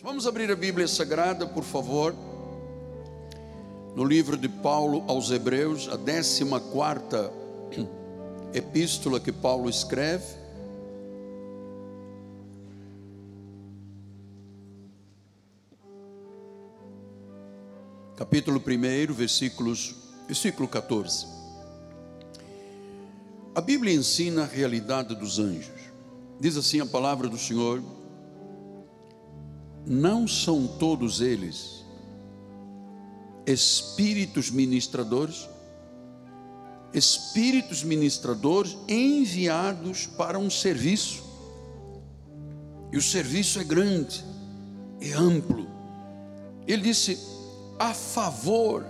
Vamos abrir a Bíblia Sagrada, por favor, no livro de Paulo aos Hebreus, a 14 quarta epístola que Paulo escreve. Capítulo 1, versículos, versículo 14. A Bíblia ensina a realidade dos anjos. Diz assim a palavra do Senhor: não são todos eles espíritos ministradores? Espíritos ministradores enviados para um serviço. E o serviço é grande, é amplo. Ele disse: a favor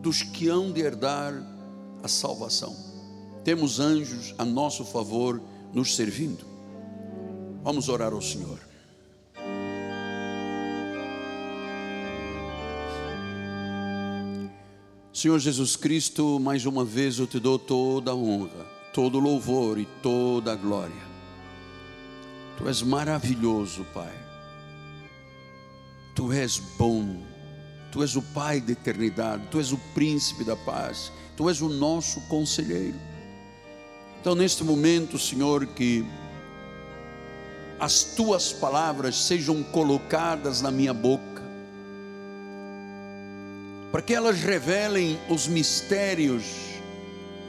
dos que hão de herdar a salvação. Temos anjos a nosso favor nos servindo. Vamos orar ao Senhor. Senhor Jesus Cristo, mais uma vez eu te dou toda a honra, todo o louvor e toda a glória. Tu és maravilhoso, Pai. Tu és bom. Tu és o Pai da eternidade, Tu és o príncipe da paz, Tu és o nosso conselheiro. Então, neste momento, Senhor, que as tuas palavras sejam colocadas na minha boca, para que elas revelem os mistérios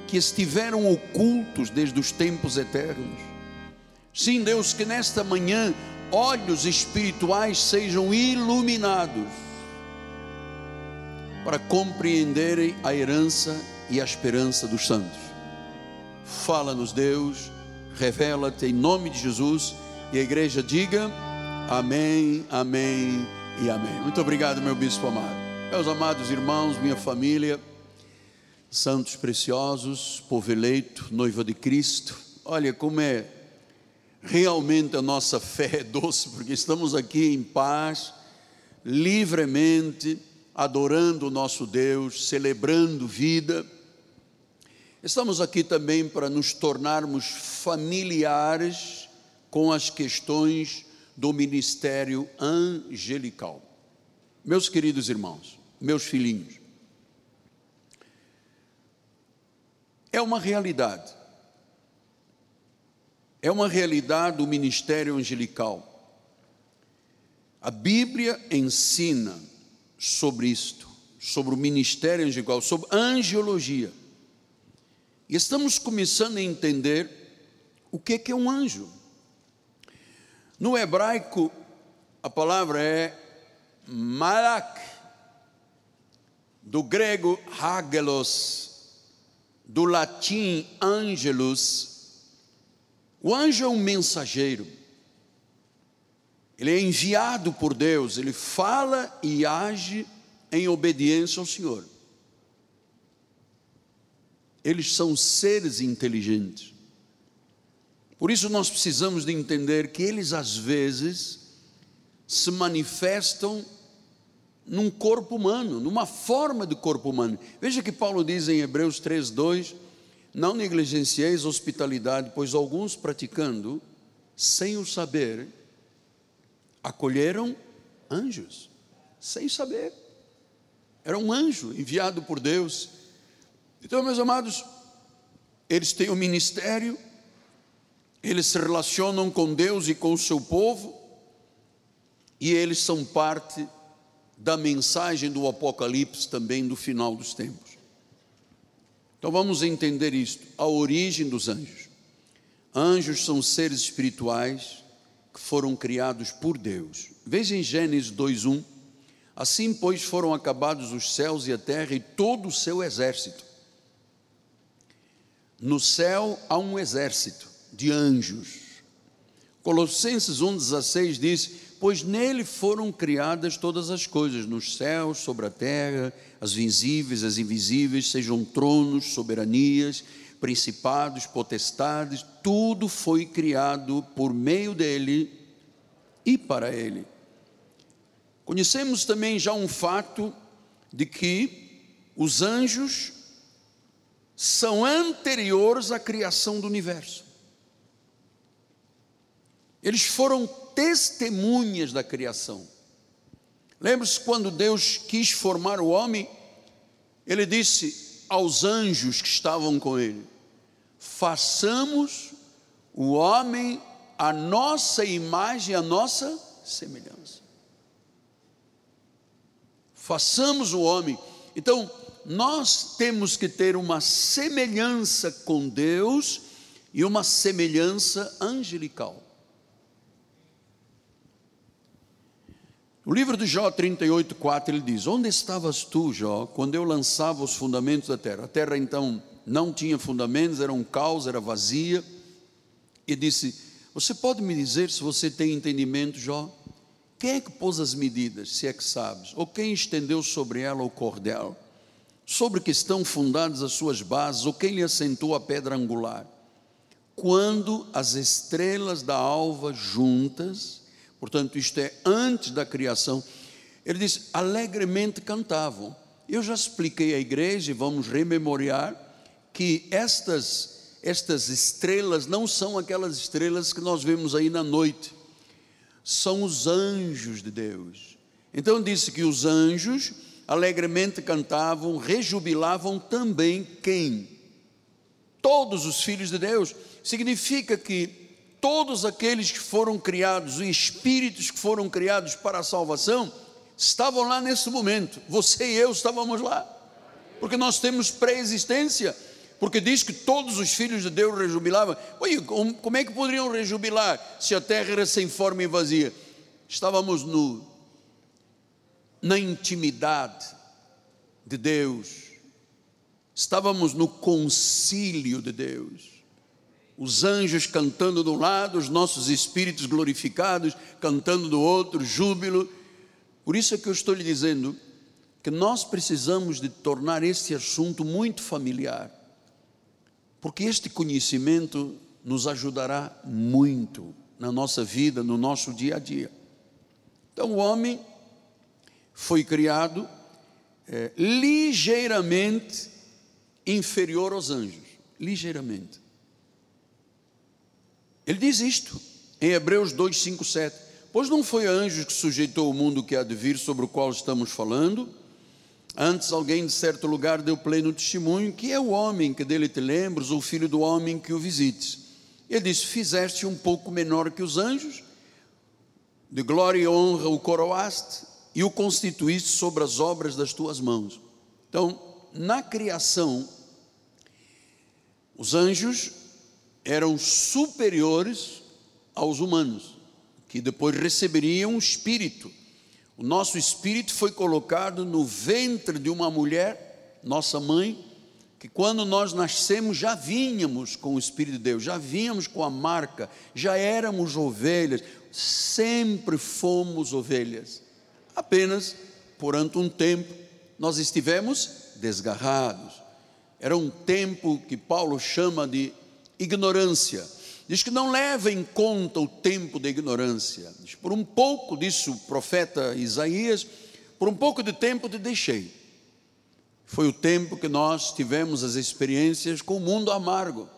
que estiveram ocultos desde os tempos eternos. Sim, Deus, que nesta manhã olhos espirituais sejam iluminados para compreenderem a herança e a esperança dos santos. Fala-nos, Deus, revela-te em nome de Jesus e a igreja diga amém, amém e amém. Muito obrigado, meu bispo amado. Meus amados irmãos, minha família, santos preciosos, povo eleito, noiva de Cristo, olha como é realmente a nossa fé é doce, porque estamos aqui em paz, livremente, adorando o nosso Deus, celebrando vida. Estamos aqui também para nos tornarmos familiares com as questões do ministério angelical. Meus queridos irmãos, meus filhinhos. É uma realidade. É uma realidade o ministério angelical. A Bíblia ensina sobre isto, sobre o ministério angelical, sobre angiologia. E estamos começando a entender o que é um anjo. No hebraico, a palavra é malak, do grego hagelos, do latim angelus, o anjo é um mensageiro. Ele é enviado por Deus, ele fala e age em obediência ao Senhor. Eles são seres inteligentes. Por isso nós precisamos de entender que eles às vezes se manifestam num corpo humano, numa forma de corpo humano. Veja que Paulo diz em Hebreus 3:2, não negligencieis hospitalidade, pois alguns praticando sem o saber acolheram anjos, sem saber. Era um anjo enviado por Deus. Então, meus amados, eles têm o um ministério, eles se relacionam com Deus e com o seu povo, e eles são parte da mensagem do Apocalipse também do final dos tempos. Então vamos entender isto, a origem dos anjos. Anjos são seres espirituais que foram criados por Deus. Veja em Gênesis 2:1. Assim, pois, foram acabados os céus e a terra e todo o seu exército. No céu há um exército de anjos. Colossenses 1,16 diz: pois nele foram criadas todas as coisas, nos céus, sobre a terra, as visíveis, as invisíveis, sejam tronos, soberanias, principados, potestades, tudo foi criado por meio dele e para ele. Conhecemos também já um fato de que os anjos são anteriores à criação do universo. Eles foram testemunhas da criação. Lembre-se quando Deus quis formar o homem, ele disse aos anjos que estavam com ele: façamos o homem a nossa imagem, a nossa semelhança. Façamos o homem. Então, nós temos que ter uma semelhança com Deus e uma semelhança angelical. No livro de Jó 38, 4, ele diz: Onde estavas tu, Jó, quando eu lançava os fundamentos da terra? A terra então não tinha fundamentos, era um caos, era vazia. E disse: Você pode me dizer se você tem entendimento, Jó? Quem é que pôs as medidas, se é que sabes? Ou quem estendeu sobre ela o cordel? Sobre que estão fundadas as suas bases? Ou quem lhe assentou a pedra angular? Quando as estrelas da alva juntas, portanto, isto é antes da criação. Ele diz: alegremente cantavam. Eu já expliquei à igreja, e vamos rememoriar, que estas, estas estrelas não são aquelas estrelas que nós vemos aí na noite, são os anjos de Deus. Então disse que os anjos alegremente cantavam, rejubilavam também quem? Todos os filhos de Deus. Significa que todos aqueles que foram criados, os espíritos que foram criados para a salvação, estavam lá nesse momento. Você e eu estávamos lá, porque nós temos pré-existência. Porque diz que todos os filhos de Deus rejubilavam. Oi, como é que poderiam rejubilar se a terra era sem forma e vazia? Estávamos no, na intimidade de Deus, estávamos no concílio de Deus os anjos cantando de um lado, os nossos espíritos glorificados cantando do outro, júbilo. Por isso é que eu estou lhe dizendo que nós precisamos de tornar este assunto muito familiar, porque este conhecimento nos ajudará muito na nossa vida, no nosso dia a dia. Então, o homem foi criado é, ligeiramente inferior aos anjos, ligeiramente. Ele diz isto em Hebreus 2, 5, 7. Pois não foi a anjos que sujeitou o mundo que há de vir, sobre o qual estamos falando? Antes alguém de certo lugar deu pleno testemunho, que é o homem que dele te lembras, ou o filho do homem que o visites. Ele disse: Fizeste um pouco menor que os anjos, de glória e honra o coroaste, e o constituíste sobre as obras das tuas mãos. Então, na criação, os anjos eram superiores aos humanos, que depois receberiam o espírito. O nosso espírito foi colocado no ventre de uma mulher, nossa mãe, que quando nós nascemos já vínhamos com o Espírito de Deus, já vínhamos com a marca, já éramos ovelhas, sempre fomos ovelhas. Apenas, durante um tempo, nós estivemos desgarrados. Era um tempo que Paulo chama de ignorância. Diz que não leva em conta o tempo da ignorância. Diz, por um pouco, disse o profeta Isaías, por um pouco de tempo te deixei. Foi o tempo que nós tivemos as experiências com o mundo amargo.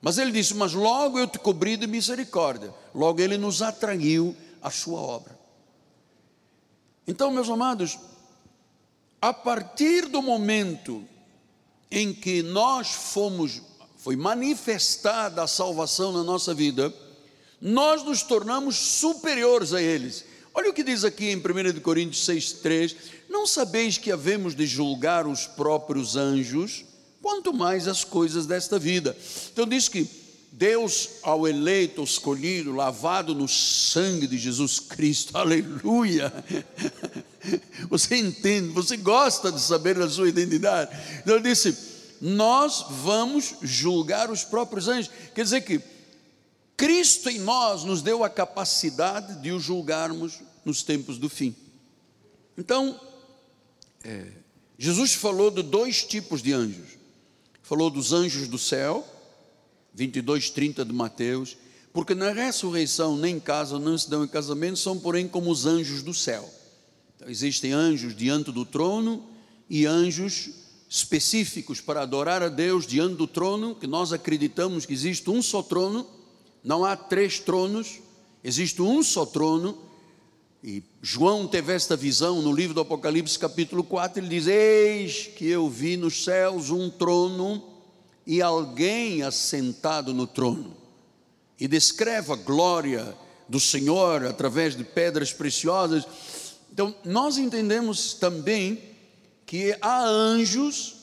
Mas ele disse: Mas logo eu te cobri de misericórdia. Logo ele nos atraiu à sua obra. Então, meus amados, a partir do momento em que nós fomos foi manifestada a salvação na nossa vida, nós nos tornamos superiores a eles. Olha o que diz aqui em 1 Coríntios 6,3: Não sabeis que havemos de julgar os próprios anjos, quanto mais as coisas desta vida. Então diz que Deus, ao eleito, escolhido, lavado no sangue de Jesus Cristo, aleluia. Você entende, você gosta de saber da sua identidade. Então ele disse: nós vamos julgar os próprios anjos. Quer dizer que Cristo em nós nos deu a capacidade de o julgarmos nos tempos do fim. Então, é, Jesus falou de dois tipos de anjos. Falou dos anjos do céu, 22, 30 de Mateus, porque na ressurreição nem casam, não se dão em casamento, são porém como os anjos do céu. Então, existem anjos diante do trono e anjos específicos para adorar a Deus diante do trono, que nós acreditamos que existe um só trono, não há três tronos, existe um só trono, E João teve esta visão no livro do Apocalipse, capítulo 4. Ele diz: Eis que eu vi nos céus um trono e alguém assentado no trono. E descreve a glória do Senhor através de pedras preciosas. Então, nós entendemos também que há anjos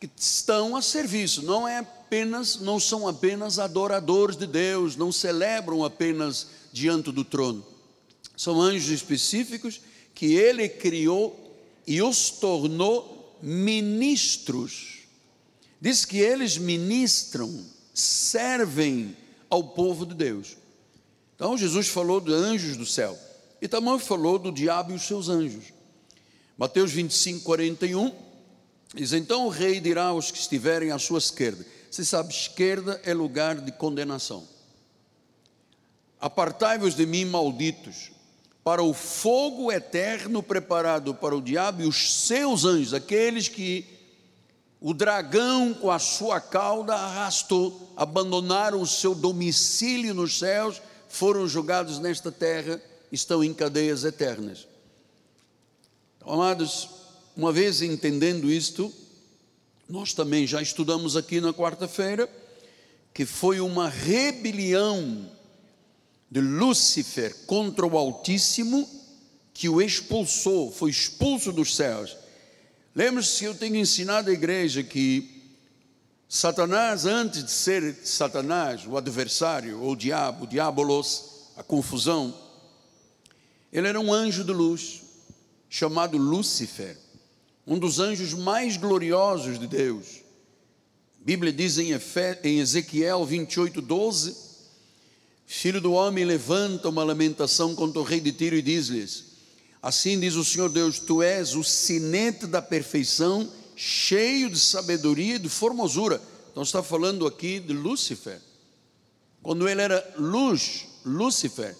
que estão a serviço, não é apenas, não são apenas adoradores de Deus, não celebram apenas diante do trono. São anjos específicos que ele criou e os tornou ministros. Diz que eles ministram, servem ao povo de Deus. Então Jesus falou de anjos do céu e também falou do diabo e os seus anjos. Mateus 25, 41 diz: Então o rei dirá aos que estiverem à sua esquerda: Você sabe, esquerda é lugar de condenação. Apartai-vos de mim, malditos, para o fogo eterno preparado para o diabo e os seus anjos, aqueles que o dragão com a sua cauda arrastou, abandonaram o seu domicílio nos céus foram julgados nesta terra estão em cadeias eternas. Então, amados, uma vez entendendo isto, nós também já estudamos aqui na quarta-feira que foi uma rebelião de Lúcifer contra o Altíssimo que o expulsou, foi expulso dos céus. Lembre-se que eu tenho ensinado à igreja que Satanás, antes de ser Satanás, o adversário, ou o diabo, o diabolos, a confusão, ele era um anjo de luz, chamado Lúcifer, um dos anjos mais gloriosos de Deus. A Bíblia diz em, Ezequiel 28, 12: Filho do homem, levanta uma lamentação contra o rei de Tiro e diz-lhes: Assim diz o Senhor Deus: Tu és o sinete da perfeição cheio de sabedoria e de formosura. Então está falando aqui de Lúcifer. Quando ele era luz, Lúcifer,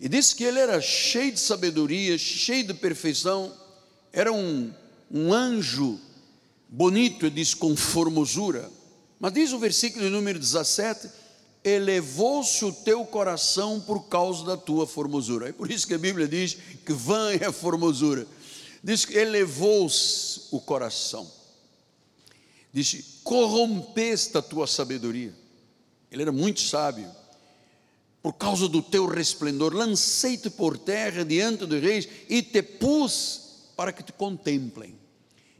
e disse que ele era cheio de sabedoria, cheio de perfeição, era um, um anjo bonito, ele diz com formosura. Mas diz o versículo número 17: elevou-se o teu coração por causa da tua formosura. É por isso que a Bíblia diz que vã é a formosura. Diz que elevou-se o coração. Disse: corrompeste a tua sabedoria. Ele era muito sábio. Por causa do teu resplendor, lancei-te por terra diante dos reis e te pus para que te contemplem.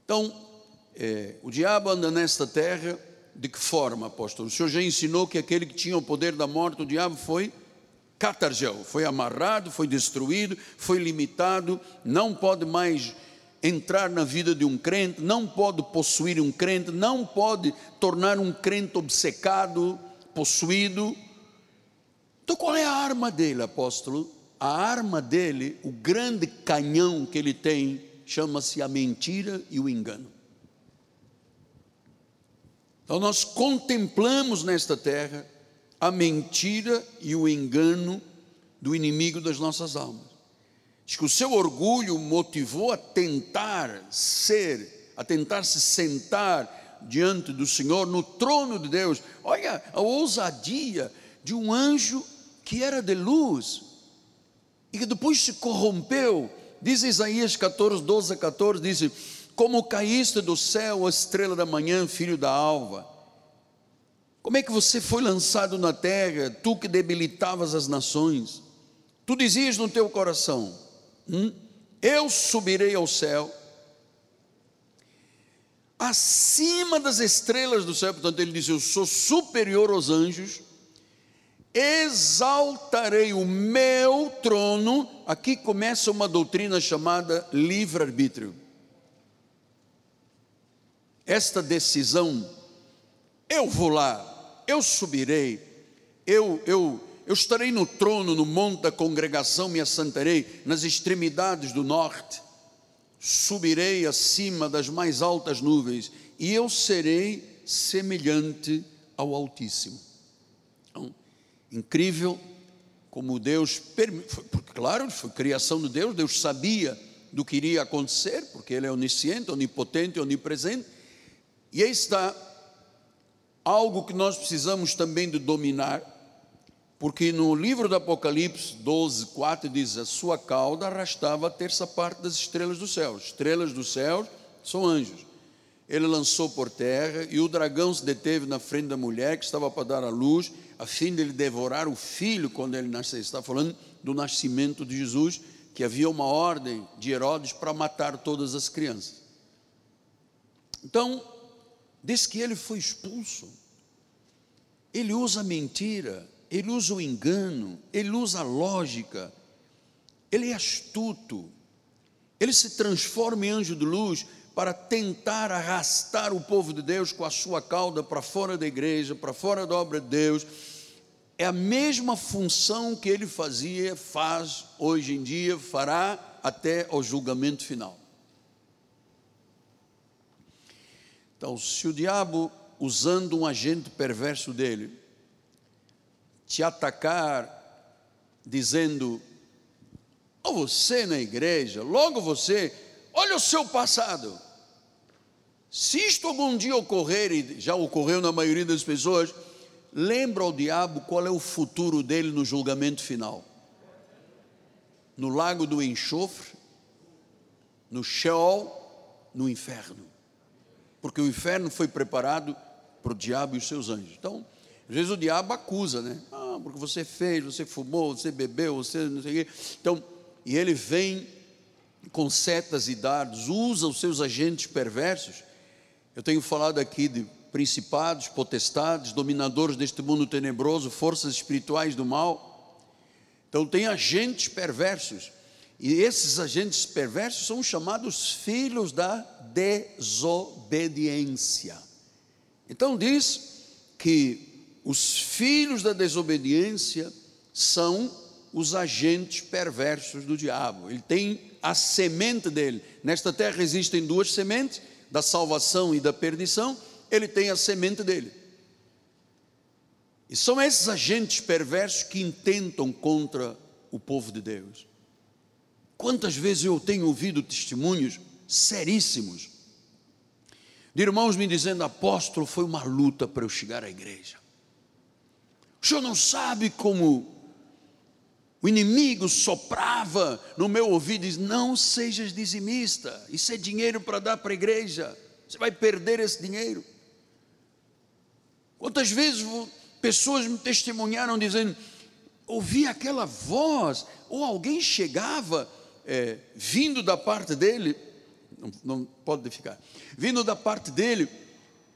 Então, é, o diabo anda nesta terra de que forma, apóstolo? O senhor já ensinou que aquele que tinha o poder da morte, o diabo foi catargel, foi amarrado, foi destruído, foi limitado, não pode mais entrar na vida de um crente, não pode possuir um crente, não pode tornar um crente obcecado, possuído. Então qual é a arma dele, apóstolo? A arma dele, o grande canhão que ele tem, chama-se a mentira e o engano. Então nós contemplamos nesta terra a mentira e o engano do inimigo das nossas almas. Diz que o seu orgulho motivou a tentar ser, a tentar se sentar diante do Senhor no trono de Deus. Olha a ousadia de um anjo que era de luz e que depois se corrompeu. Diz Isaías 14, 12 a 14: diz: Como caíste do céu, a estrela da manhã, filho da alva. Como é que você foi lançado na terra, tu que debilitavas as nações? Tu dizias no teu coração: Hum? Eu subirei ao céu, acima das estrelas do céu, portanto, ele disse: Eu sou superior aos anjos, exaltarei o meu trono. Aqui começa uma doutrina chamada livre-arbítrio. Esta decisão, eu vou lá, eu subirei, eu, eu, eu estarei no trono, no monte da congregação, me assentarei nas extremidades do norte, subirei acima das mais altas nuvens, e eu serei semelhante ao Altíssimo. Incrível como Deus, porque claro, foi criação de Deus, Deus sabia do que iria acontecer, porque Ele é onisciente, onipotente, onipresente, e aí está algo que nós precisamos também de dominar, Porque no livro do Apocalipse 12, 4 diz: A sua cauda arrastava a terça parte das estrelas do céu. Estrelas do céu são anjos. Ele lançou por terra e o dragão se deteve na frente da mulher que estava para dar à luz, a fim de ele devorar o filho quando ele nascer. Está falando do nascimento de Jesus, que havia uma ordem de Herodes para matar todas as crianças. Então, desde que ele foi expulso, ele usa mentira, ele usa o engano, ele usa a lógica, ele é astuto, ele se transforma em anjo de luz para tentar arrastar o povo de Deus com a sua cauda para fora da igreja, para fora da obra de Deus. É a mesma função que ele fazia, faz hoje em dia, fará até o julgamento final. Então, se o diabo, usando um agente perverso dele, te atacar, dizendo: oh, você na igreja, logo você, olha o seu passado. Se isto algum dia ocorrer, e já ocorreu na maioria das pessoas, lembra ao diabo qual é o futuro dele no julgamento final. No lago do enxofre, no Sheol, no inferno porque o inferno foi preparado para o diabo e os seus anjos. Então, às vezes o diabo acusa, né? Ah, porque você fez, você fumou, você bebeu, você não sei o quê. Então, e ele vem com setas e dardos, usa os seus agentes perversos. Eu tenho falado aqui de principados, potestades, dominadores deste mundo tenebroso, forças espirituais do mal. Então, tem agentes perversos e esses agentes perversos são chamados filhos da desobediência. Então diz que os filhos da desobediência são os agentes perversos do diabo. Ele tem a semente dele. Nesta terra existem duas sementes, da salvação e da perdição. Ele tem a semente dele. E são esses agentes perversos que intentam contra o povo de Deus. Quantas vezes eu tenho ouvido testemunhos seríssimos de irmãos me dizendo: apóstolo, foi uma luta para eu chegar à igreja. O senhor não sabe como o inimigo soprava no meu ouvido e diz: não sejas dizimista, isso é dinheiro para dar para a igreja, você vai perder esse dinheiro. Quantas vezes pessoas me testemunharam dizendo: ouvi aquela voz, ou alguém chegava é, vindo da parte dele, não, não pode ficar, vindo da parte dele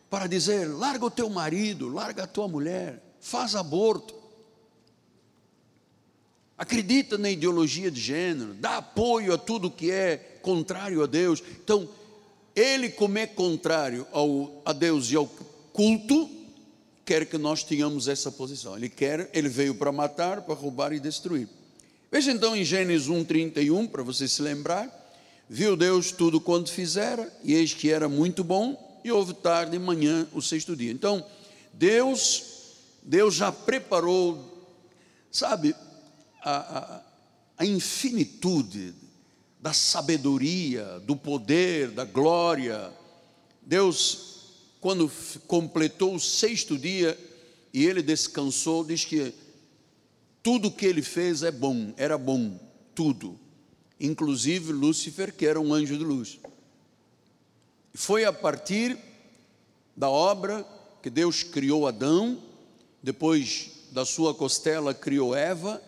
para dizer: larga o teu marido, larga a tua mulher, faz aborto. Acredita na ideologia de gênero, dá apoio a tudo que é contrário a Deus. Então, ele, como é contrário ao, a Deus e ao culto, quer que nós tenhamos essa posição. Ele quer, ele veio para matar, para roubar e destruir. Veja então em Gênesis 1,31, para você se lembrar. Viu Deus tudo quanto fizera, e eis que era muito bom, e houve tarde e manhã o sexto dia. Então, Deus, Deus já preparou, sabe, a, a, infinitude da sabedoria, do poder, da glória. Deus, quando completou o sexto dia e ele descansou, diz que tudo que ele fez é bom, era bom, tudo. Inclusive Lúcifer, que era um anjo de luz. Foi a partir da obra que Deus criou Adão, depois da sua costela criou Eva,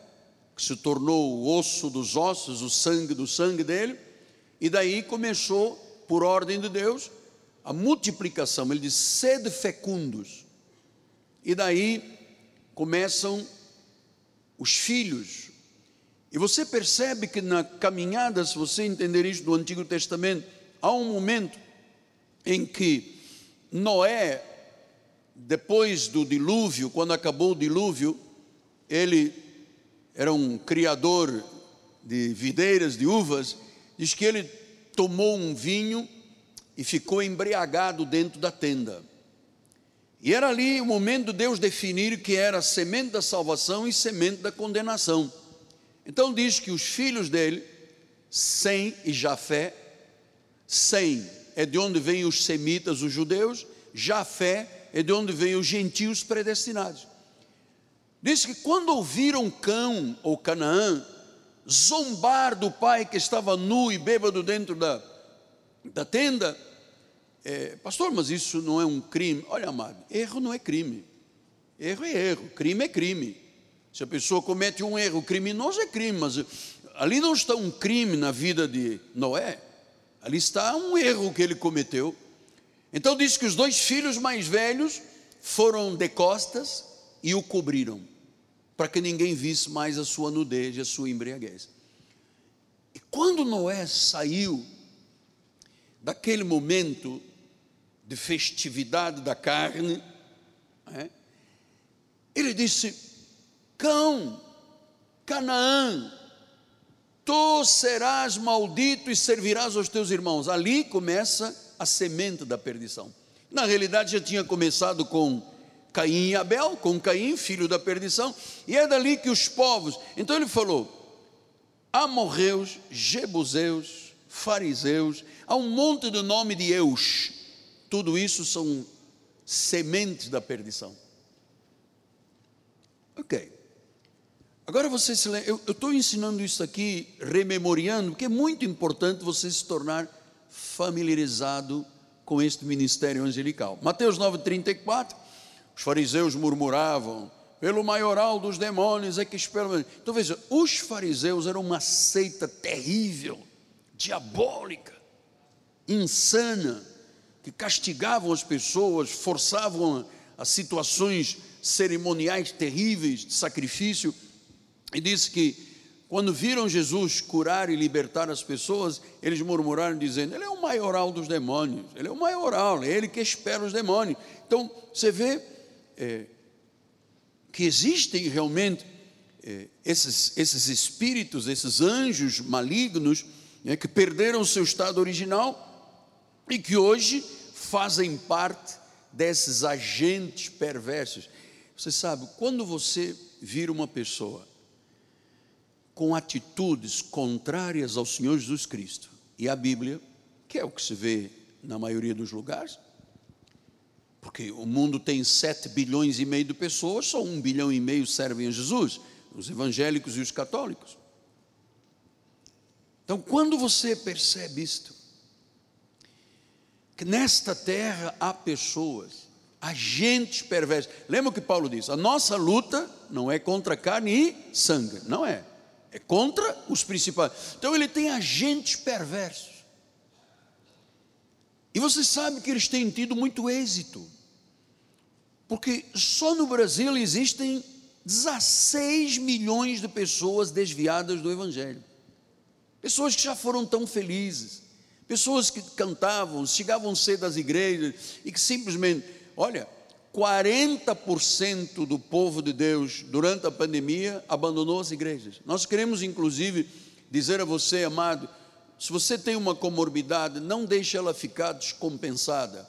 que se tornou o osso dos ossos, o sangue do sangue dele, e daí começou, por ordem de Deus, a multiplicação. Ele diz: sede fecundos. E daí começam os filhos. E você percebe que na caminhada, se você entender isso do Antigo Testamento, há um momento em que Noé, depois do dilúvio, quando acabou o dilúvio, ele era um criador de videiras, de uvas, diz que ele tomou um vinho e ficou embriagado dentro da tenda. E era ali o momento de Deus definir que era semente da salvação e semente da condenação. Então diz que os filhos dele, Sem e Jafé, Sem é de onde vêm os semitas, os judeus, Jafé é de onde vêm os gentios predestinados. Diz que quando ouviram Cão ou Canaã zombar do pai que estava nu e bêbado dentro da, da tenda, é, pastor, mas isso não é um crime. Olha, amado, erro não é crime. Erro é erro, crime é crime. Se a pessoa comete um erro criminoso, é crime, mas ali não está um crime na vida de Noé, ali está um erro que ele cometeu. Então diz que os dois filhos mais velhos foram de costas e o cobriram, para que ninguém visse mais a sua nudez a sua embriaguez. E quando Noé saiu daquele momento de festividade da carne, é, ele disse: Cão, Canaã, tu serás maldito e servirás aos teus irmãos. Ali começa a semente da perdição. Na realidade, já tinha começado com Caim e Abel, com Caim, filho da perdição, e é dali que os povos. Então ele falou: amorreus, jebuseus, fariseus, há um monte de nome de eus. Tudo isso são sementes da perdição. Ok. Agora você se lembra, eu estou ensinando isso aqui, rememoriando, porque é muito importante você se tornar familiarizado com este ministério angelical. Mateus 9,34, os fariseus murmuravam, pelo maioral dos demônios é que esperam. Então veja, os fariseus eram uma seita terrível, diabólica, insana, que castigavam as pessoas, forçavam a situações cerimoniais terríveis de sacrifício, e disse que quando viram Jesus curar e libertar as pessoas, eles murmuraram dizendo: Ele é o maioral dos demônios, ele é o maioral, é ele que espera os demônios. Então você vê é, que existem realmente é, esses, esses espíritos, esses anjos malignos, né, que perderam o seu estado original e que hoje fazem parte desses agentes perversos. Você sabe, quando você vira uma pessoa com atitudes contrárias ao Senhor Jesus Cristo e à Bíblia, que é o que se vê na maioria dos lugares, porque o mundo tem 7 bilhões e meio de pessoas, só um bilhão e meio servem a Jesus, os evangélicos e os católicos. Então, quando você percebe isto, que nesta terra há pessoas, agentes perversos. Lembra o que Paulo diz? A nossa luta não é contra carne e sangue, não é é contra os principais. Então ele tem agentes perversos. E você sabe que eles têm tido muito êxito. Porque só no Brasil existem 16 milhões de pessoas desviadas do Evangelho. Pessoas que já foram tão felizes. Pessoas que cantavam, chegavam cedo às igrejas e que simplesmente, olha, 40% do povo de Deus durante a pandemia abandonou as igrejas. Nós queremos, inclusive, dizer a você, amado, se você tem uma comorbidade, não deixe ela ficar descompensada.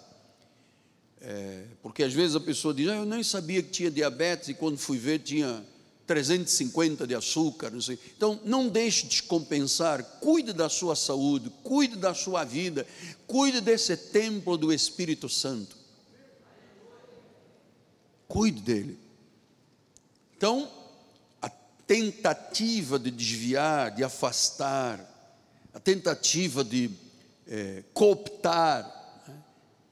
É, porque às vezes a pessoa diz, ah, eu nem sabia que tinha diabetes e quando fui ver tinha 350 de açúcar. Não sei. Então, não deixe descompensar, cuide da sua saúde, cuide da sua vida, cuide desse templo do Espírito Santo. Cuide dele. Então, a tentativa de desviar, de afastar, a tentativa de é, cooptar?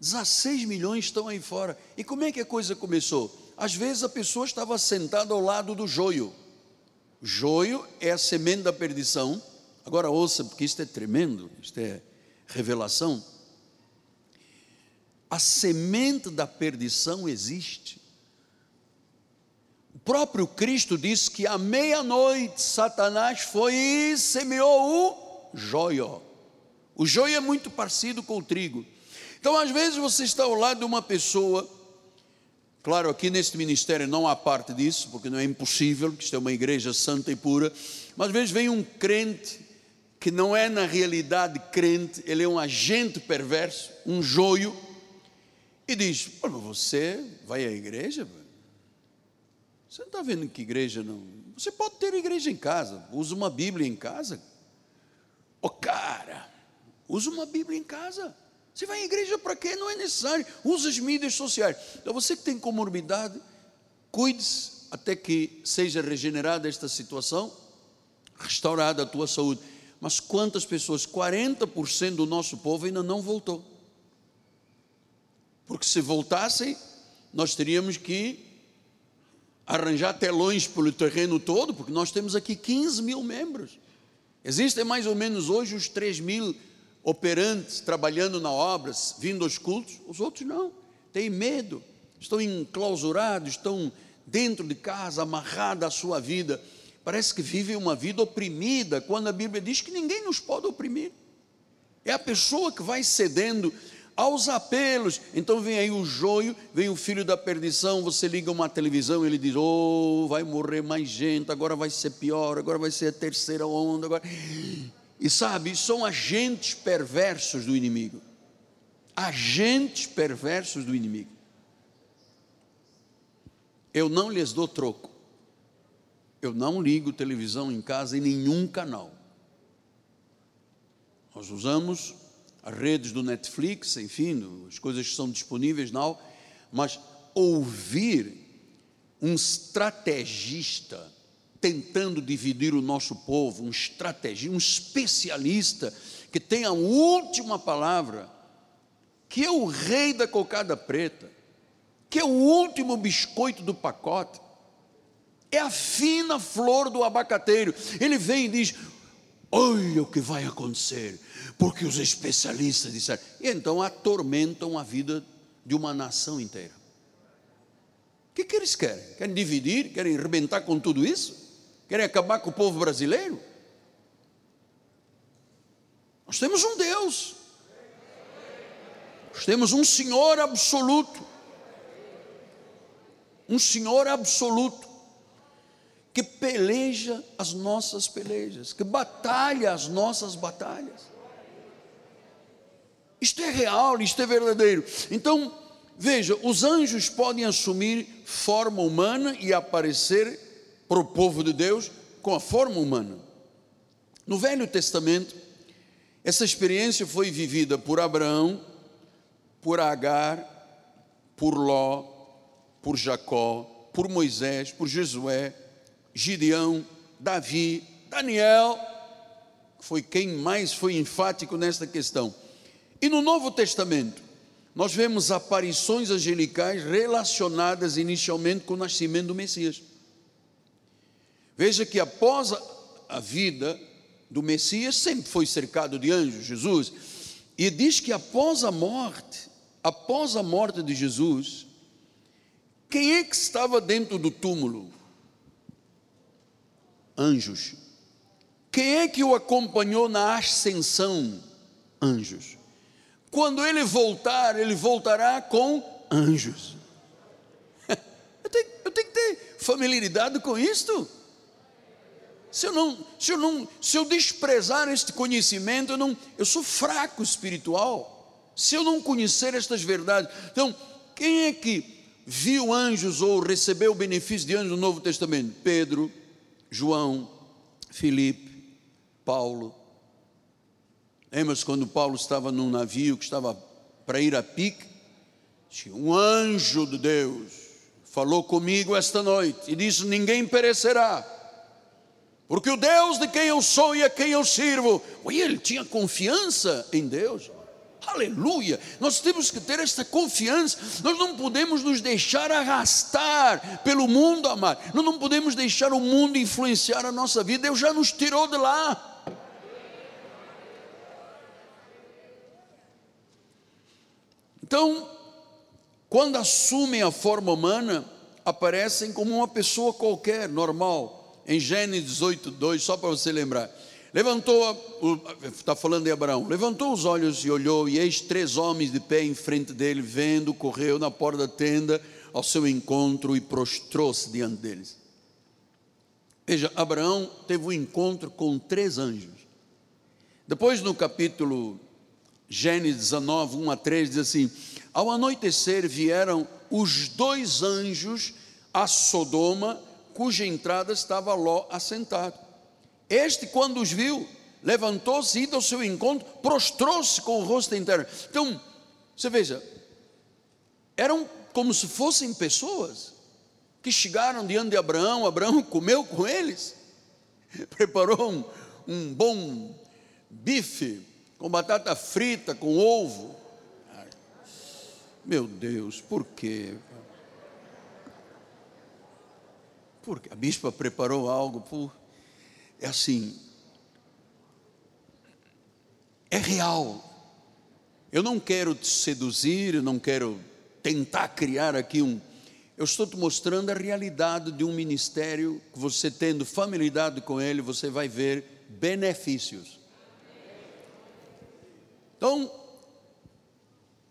16 milhões estão aí fora. E como é que a coisa começou? Às vezes a pessoa estava sentada ao lado do joio. Joio é a semente da perdição. Agora ouça, porque isto é tremendo, isto é revelação. A semente da perdição existe próprio Cristo disse que à meia-noite Satanás foi e semeou o joio. O joio é muito parecido com o trigo. Então, às vezes, você está ao lado de uma pessoa, claro, aqui neste ministério não há parte disso, porque não é impossível, que isto é uma igreja santa e pura, mas às vezes vem um crente que não é na realidade crente, ele é um agente perverso, um joio, e diz: Você vai à igreja? Você não está vendo que igreja não. Você pode ter igreja em casa, usa uma Bíblia em casa. Ô oh, cara, usa uma Bíblia em casa. Você vai à igreja para quê? Não é necessário. Usa as mídias sociais. Então você que tem comorbidade, cuide-se, até que seja regenerada esta situação, restaurada a tua saúde. Mas quantas pessoas? 40% do nosso povo ainda não voltou. Porque se voltassem, nós teríamos que arranjar telões pelo terreno todo, porque nós temos aqui 15 mil membros. Existem mais ou menos hoje os 3 mil operantes trabalhando na obra, vindo aos cultos, os outros não, têm medo, estão enclausurados, estão dentro de casa, amarrados à sua vida. Parece que vivem uma vida oprimida, quando a Bíblia diz que ninguém nos pode oprimir. É a pessoa que vai cedendo aos apelos. Então vem aí o joio, vem o filho da perdição, você liga uma televisão, ele diz: "Oh, vai morrer mais gente, agora vai ser pior, agora vai ser a terceira onda, agora". E sabe, são agentes perversos do inimigo. Agentes perversos do inimigo. Eu não lhes dou troco. Eu não ligo televisão em casa em nenhum canal. Nós usamos as redes do Netflix, enfim, as coisas que são disponíveis, não, mas ouvir um estrategista tentando dividir o nosso povo, um estrategista, um especialista que tem a última palavra, que é o rei da cocada preta, que é o último biscoito do pacote, é a fina flor do abacateiro. Ele vem e diz: Olha o que vai acontecer, porque os especialistas disseram. E então atormentam a vida de uma nação inteira. O que, que eles querem? Querem dividir? Querem arrebentar com tudo isso? Querem acabar com o povo brasileiro? Nós temos um Deus, nós temos um Senhor absoluto, um Senhor absoluto, que peleja as nossas pelejas, que batalha as nossas batalhas. Isto é real, isto é verdadeiro. Então, veja, os anjos podem assumir forma humana e aparecer para o povo de Deus com a forma humana. No Velho Testamento, essa experiência foi vivida por Abraão, por Agar, por Ló, por Jacó, por Moisés, por Josué, Gideão, Davi, Daniel, foi quem mais foi enfático nesta questão. E no Novo Testamento, nós vemos aparições angelicais relacionadas inicialmente com o nascimento do Messias. Veja que após a vida do Messias, sempre foi cercado de anjos, Jesus, e diz que após a morte, após a morte de Jesus, quem é que estava dentro do túmulo? anjos. Quem é que o acompanhou na ascensão? Anjos. Quando ele voltar, ele voltará com anjos. Eu tenho, eu tenho que ter familiaridade com isto. Se eu não, se eu não, se eu desprezar este conhecimento, eu não, eu sou fraco espiritual. Se eu não conhecer estas verdades, então quem é que viu anjos ou recebeu o benefício de anjos no Novo Testamento? Pedro, João, Filipe, Paulo. Lembra-se quando Paulo estava num navio que estava para ir a pique? Um anjo de Deus falou comigo esta noite e disse: Ninguém perecerá, porque o Deus de quem eu sou e a quem eu sirvo. E ele tinha confiança em Deus. Aleluia! Nós temos que ter esta confiança. Nós não podemos nos deixar arrastar pelo mundo, amado. Nós não podemos deixar o mundo influenciar a nossa vida. Deus já nos tirou de lá. Então, quando assumem a forma humana, aparecem como uma pessoa qualquer, normal. Em Gênesis 18, 2, só para você lembrar. Levantou, está falando de Abraão, levantou os olhos e olhou, e eis três homens de pé em frente dele, vendo, correu na porta da tenda ao seu encontro e prostrou-se diante deles. Veja, Abraão teve um encontro com três anjos. Depois, no capítulo Gênesis 19, 1 a 3, diz assim: Ao anoitecer vieram os dois anjos a Sodoma, cuja entrada estava Ló assentado. Este, quando os viu, levantou-se, indo ao seu encontro, prostrou-se com o rosto inteiro. Então, você veja, eram como se fossem pessoas que chegaram diante de Abraão, Abraão comeu com eles, preparou um, um bom bife com batata frita, com ovo. Meu Deus, por quê? Porque a bispa preparou algo, por, é assim, é real. Eu não quero te seduzir, eu não quero tentar criar aqui um. Eu estou te mostrando a realidade de um ministério que você tendo familiaridade com ele, você vai ver benefícios. Então,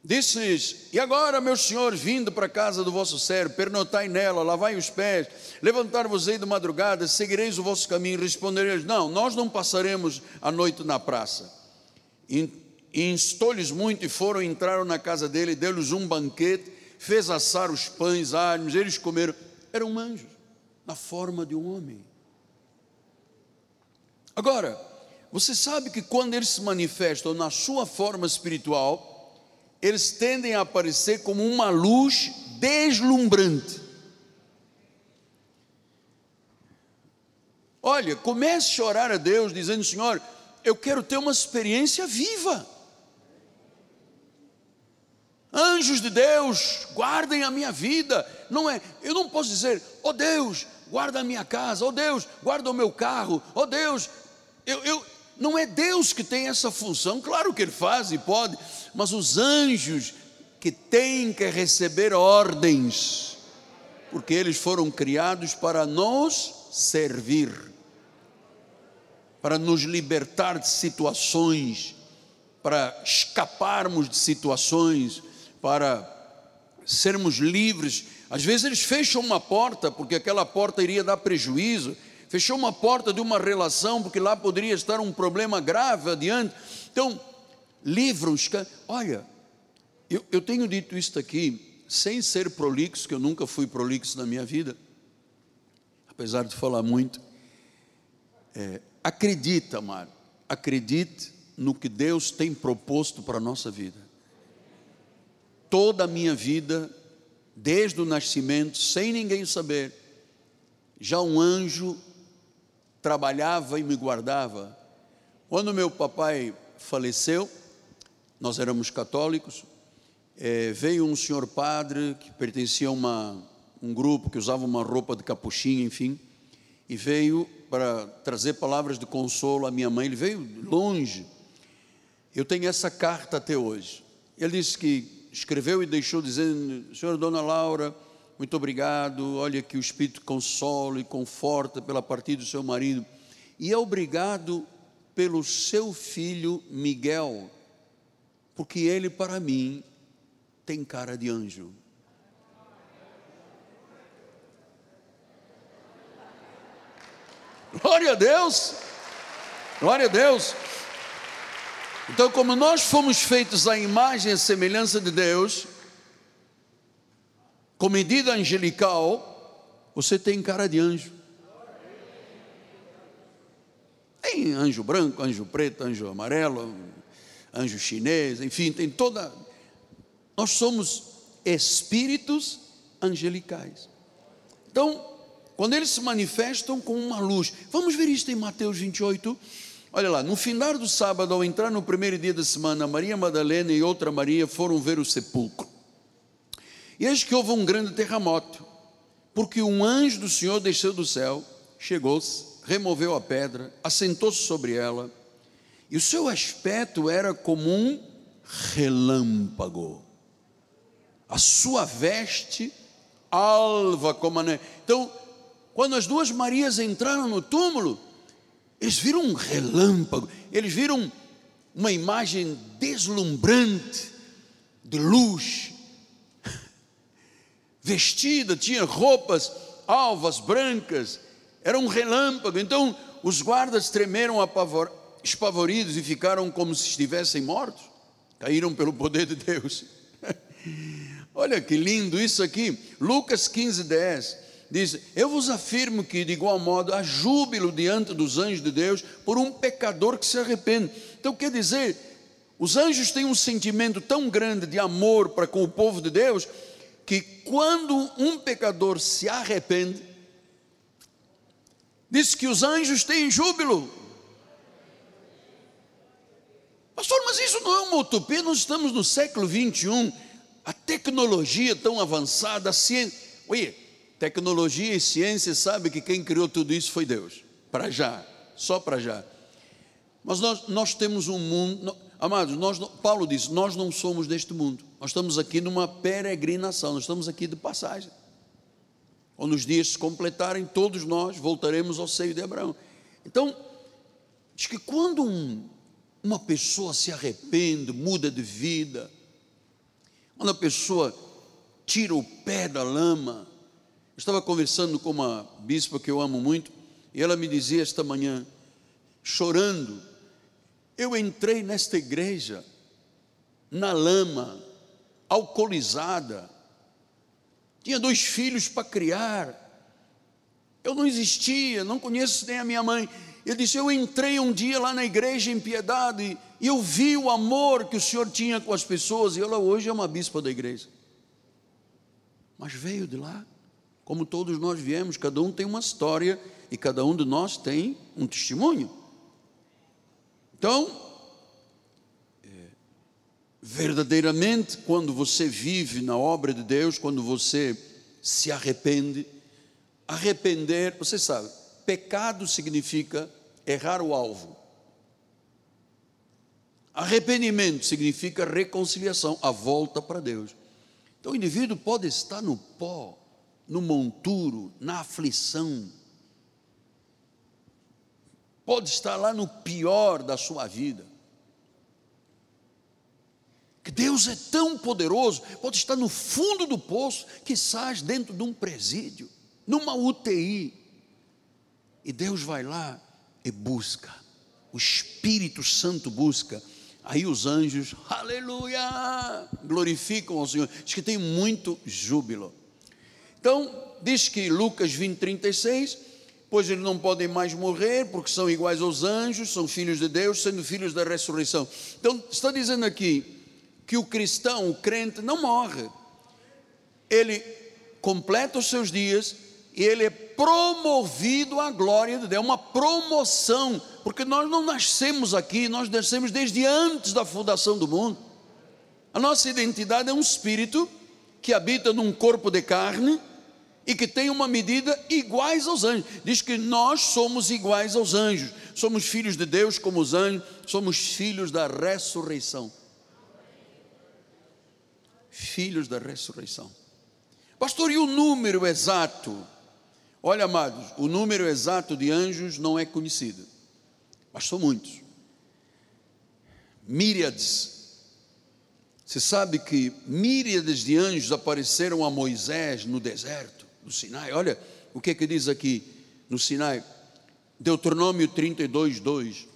disse E agora, meus senhores, vindo para a casa do vosso servo, pernotai nela, lavai os pés, levantar-vos-ei de madrugada, seguireis o vosso caminho. Respondereis: Não, nós não passaremos a noite na praça. Instou-lhes muito e foram, entraram na casa dele, deu-lhes um banquete, fez assar os pães, árvores, eles comeram. Eram anjos, na forma de um homem. Agora, você sabe que quando eles se manifestam na sua forma espiritual, eles tendem a aparecer como uma luz deslumbrante. Olha, comece a orar a Deus dizendo: Senhor, eu quero ter uma experiência viva. Anjos de Deus, guardem a minha vida. Não é, eu não posso dizer, ó oh Deus, guarda a minha casa, ó oh Deus, guarda o meu carro, ó oh Deus, eu, eu, não é Deus que tem essa função, claro que Ele faz e pode, mas os anjos que têm que receber ordens, porque eles foram criados para nos servir, para nos libertar de situações, para escaparmos de situações, para sermos livres. Às vezes eles fecham uma porta, porque aquela porta iria dar prejuízo, fechou uma porta de uma relação, porque lá poderia estar um problema grave adiante. Então, livros, olha, eu, eu tenho dito isto aqui, sem ser prolixo, que eu nunca fui prolixo na minha vida, apesar de falar muito. É, acredita, amado, acredite no que Deus tem proposto para a nossa vida. Toda a minha vida, desde o nascimento, sem ninguém saber, já um anjo trabalhava e me guardava. Quando meu papai faleceu, nós éramos católicos, é, veio um senhor padre que pertencia a uma, um grupo que usava uma roupa de capuchinha, enfim, e veio para trazer palavras de consolo à minha mãe. Ele veio longe. Eu tenho essa carta até hoje. Ele disse que escreveu e deixou dizendo: Senhor Dona Laura, muito obrigado. Olha que o Espírito consola e conforta pela partida do seu marido. E é obrigado pelo seu filho Miguel, porque ele, para mim, tem cara de anjo. Glória a Deus! Glória a Deus! Então, como nós fomos feitos à imagem e semelhança de Deus, com medida angelical, você tem cara de anjo. Tem anjo branco, anjo preto, anjo amarelo, anjo chinês, enfim, tem toda. Nós somos espíritos angelicais. Então, quando eles se manifestam com uma luz, vamos ver isto em Mateus 28. Olha lá, no final do sábado, ao entrar no primeiro dia da semana, Maria Madalena e outra Maria foram ver o sepulcro. E eis que houve um grande terremoto, porque um anjo do Senhor desceu do céu, chegou-se, removeu a pedra, assentou-se sobre ela, e o seu aspecto era como um relâmpago, a sua veste alva como a neve. Então, quando as duas Marias entraram no túmulo, eles viram um relâmpago, eles viram uma imagem deslumbrante de luz, vestida, tinha roupas alvas, brancas, era um relâmpago. Então os guardas tremeram apavor, espavoridos e ficaram como se estivessem mortos. Caíram pelo poder de Deus. Olha que lindo isso aqui. Lucas 15, 10 diz: Eu vos afirmo que, de igual modo, há júbilo diante dos anjos de Deus por um pecador que se arrepende. Então, quer dizer, os anjos têm um sentimento tão grande de amor para com o povo de Deus que quando um pecador se arrepende, diz que os anjos têm júbilo. Pastor, mas isso não é uma utopia, nós estamos no século 21, a tecnologia tão avançada, a ciência. Oi, tecnologia e ciência sabe que quem criou tudo isso foi Deus, para já, só para já. Mas nós, nós temos um mundo, amados, nós, Paulo diz: nós não somos deste mundo, nós estamos aqui numa peregrinação, nós estamos aqui de passagem. Quando os dias se completarem, todos nós voltaremos ao seio de Abraão. Então, diz que quando um, uma pessoa se arrepende, muda de vida, quando a pessoa tira o pé da lama, eu estava conversando com uma bispa que eu amo muito, e ela me dizia esta manhã, chorando, eu entrei nesta igreja, na lama, alcoolizada, tinha dois filhos para criar, eu não existia, não conheço nem a minha mãe. Ele disse: Eu entrei um dia lá na igreja em piedade e eu vi o amor que o Senhor tinha com as pessoas, e ela hoje é uma bispa da igreja. Mas veio de lá, como todos nós viemos, cada um tem uma história e cada um de nós tem um testemunho. Então, é, verdadeiramente, quando você vive na obra de Deus, quando você se arrepende, arrepender, você sabe, pecado significa errar o alvo. Arrependimento significa reconciliação, a volta para Deus. Então o indivíduo pode estar no pó, no monturo, na aflição, pode estar lá no pior da sua vida. Que Deus é tão poderoso, pode estar no fundo do poço, que sai dentro de um presídio, numa UTI. E Deus vai lá e busca, o Espírito Santo busca. Aí os anjos, aleluia, glorificam ao Senhor. Diz que tem muito júbilo. Então, diz que Lucas 20, 36 pois eles não podem mais morrer, porque são iguais aos anjos, são filhos de Deus, sendo filhos da ressurreição. Então, está dizendo aqui que o cristão, o crente, não morre, ele completa os seus dias e ele é promovido à glória de Deus, é uma promoção, porque nós não nascemos aqui, nós nascemos desde antes da fundação do mundo. A nossa identidade é um espírito que habita num corpo de carne e que tem uma medida iguais aos anjos. Diz que nós somos iguais aos anjos, somos filhos de Deus como os anjos, somos filhos da ressurreição. Filhos da ressurreição. Pastor, e o número exato? Olha, amados, o número exato de anjos não é conhecido, mas são muitos. Míriades. Você sabe que míriades de anjos apareceram a Moisés no deserto do Sinai. Olha o que é que diz aqui no Sinai. Deuteronômio 32, 2.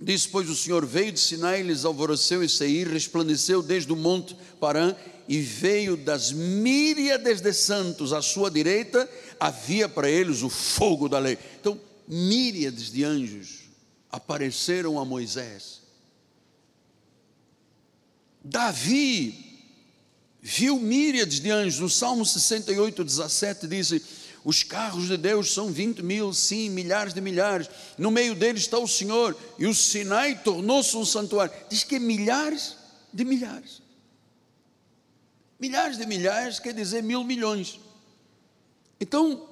Diz, pois o Senhor veio de Sinai, lhes alvoreceu e Seir, resplandeceu desde o monte Parã, e veio das míriades de santos à sua direita, havia para eles o fogo da lei. Então, míriades de anjos apareceram a Moisés. Davi viu míriades de anjos. No Salmo 68, 17 diz: Os carros de Deus são 20 mil, sim, milhares de milhares. No meio deles está o Senhor, e o Sinai tornou-se um santuário. Diz que é milhares de milhares. Milhares de milhares quer dizer mil milhões. Então,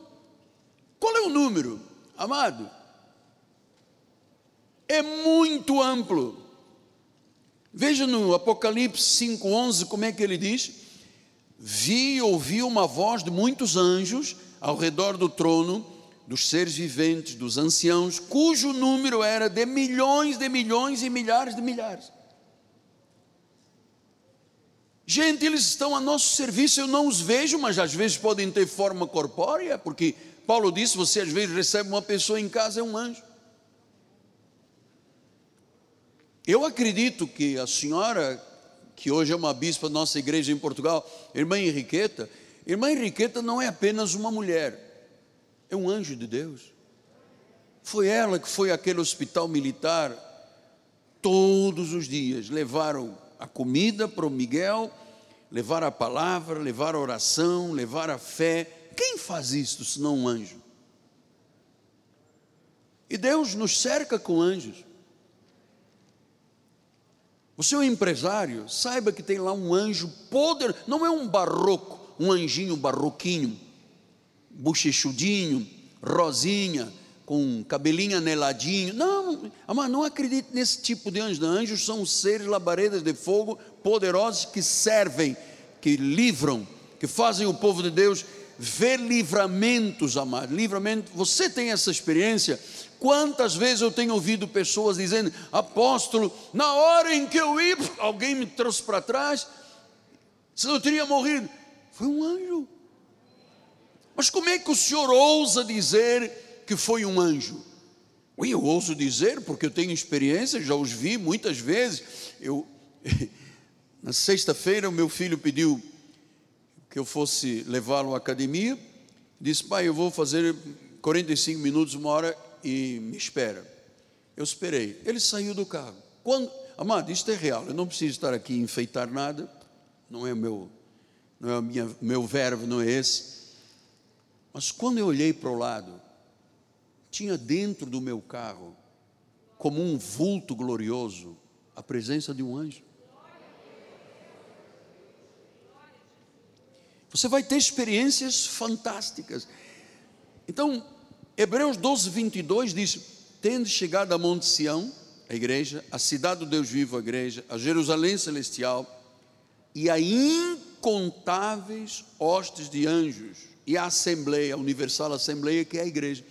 qual é o número, amado? É muito amplo. Veja no Apocalipse 5,11 como é que ele diz: Vi e ouvi uma voz de muitos anjos ao redor do trono, dos seres viventes, dos anciãos, cujo número era de milhões de milhões e milhares de milhares. Gente, eles estão a nosso serviço, eu não os vejo, mas às vezes podem ter forma corpórea, porque Paulo disse: você às vezes recebe uma pessoa em casa, é um anjo. Eu acredito que a senhora, que hoje é uma bispa da nossa igreja em Portugal, irmã Henriqueta, irmã Henriqueta não é apenas uma mulher, é um anjo de Deus. Foi ela que foi àquele hospital militar todos os dias, levaram a comida para o Miguel, levar a palavra, levar a oração, levar a fé. Quem faz isso senão um anjo? E Deus nos cerca com anjos. Você é empresário, saiba que tem lá um anjo poderoso, não é um barroco, um anjinho barroquinho, bochechudinho, rosinha, com cabelinho aneladinho. Não, mas não acredite nesse tipo de anjo. Anjos são seres labaredas de fogo poderosos que servem, que livram, que fazem o povo de Deus ver livramentos, amado. Livramento, você tem essa experiência? Quantas vezes eu tenho ouvido pessoas dizendo, apóstolo, na hora em que eu ia, alguém me trouxe para trás, se eu teria morrido. Foi um anjo. Mas como é que o senhor ousa dizer que foi um anjo? Eu ouso dizer, porque eu tenho experiência, já os vi muitas vezes. Eu, na sexta-feira, o meu filho pediu que eu fosse levá-lo à academia. Disse, pai, eu vou fazer 45 minutos, uma hora e me espera. Eu esperei. Ele saiu do carro. Quando, amado, isto é real. Eu não preciso estar aqui enfeitar nada. Não é meu, não é minha, meu verbo, não é esse. Mas quando eu olhei para o lado, tinha dentro do meu carro, como um vulto glorioso, a presença de um anjo. Você vai ter experiências fantásticas. Então, Hebreus 12, 22 diz: Tendo chegado a Monte Sião, a igreja, a cidade do Deus vivo, a igreja, a Jerusalém celestial, e a incontáveis hostes de anjos, e a Assembleia, a Universal Assembleia, que é a igreja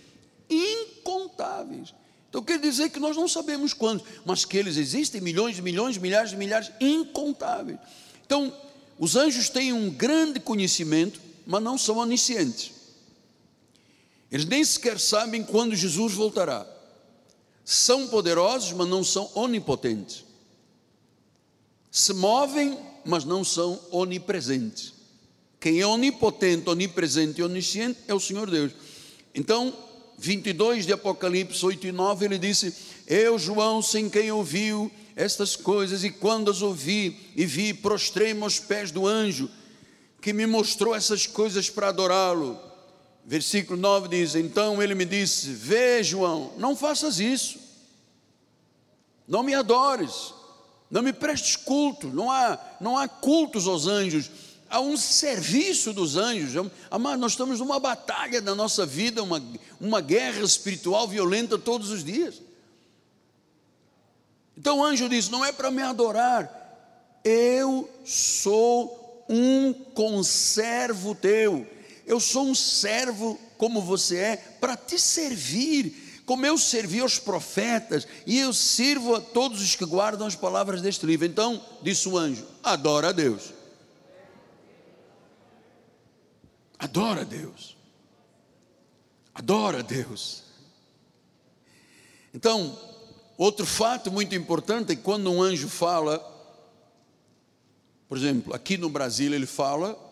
incontáveis. Então quer dizer que nós não sabemos quantos, mas que eles existem milhões de milhões, milhares de milhares, incontáveis. Então, os anjos têm um grande conhecimento, mas não são oniscientes. Eles nem sequer sabem quando Jesus voltará. São poderosos, mas não são onipotentes. Se movem, mas não são onipresentes. Quem é onipotente, onipresente e onisciente é o Senhor Deus. Então, 22 de Apocalipse 8 e 9, ele disse: Eu, João, sem quem ouviu estas coisas, e quando as ouvi e vi, prostrei-me aos pés do anjo que me mostrou essas coisas para adorá-lo. Versículo 9 diz: Então ele me disse: Vê, João, não faças isso, não me adores, não me prestes culto, não há, não há cultos aos anjos há um serviço dos anjos. Amado, nós estamos numa batalha na nossa vida, uma, uma guerra espiritual violenta todos os dias. Então o anjo diz: Não é para me adorar, eu sou um conservo teu, eu sou um servo como você é, para te servir, como eu servi aos profetas, e eu sirvo a todos os que guardam as palavras deste livro. Então, disse o anjo: Adora a Deus. Adora Deus. Adora Deus. Então, outro fato muito importante é que quando um anjo fala, por exemplo, aqui no Brasil ele fala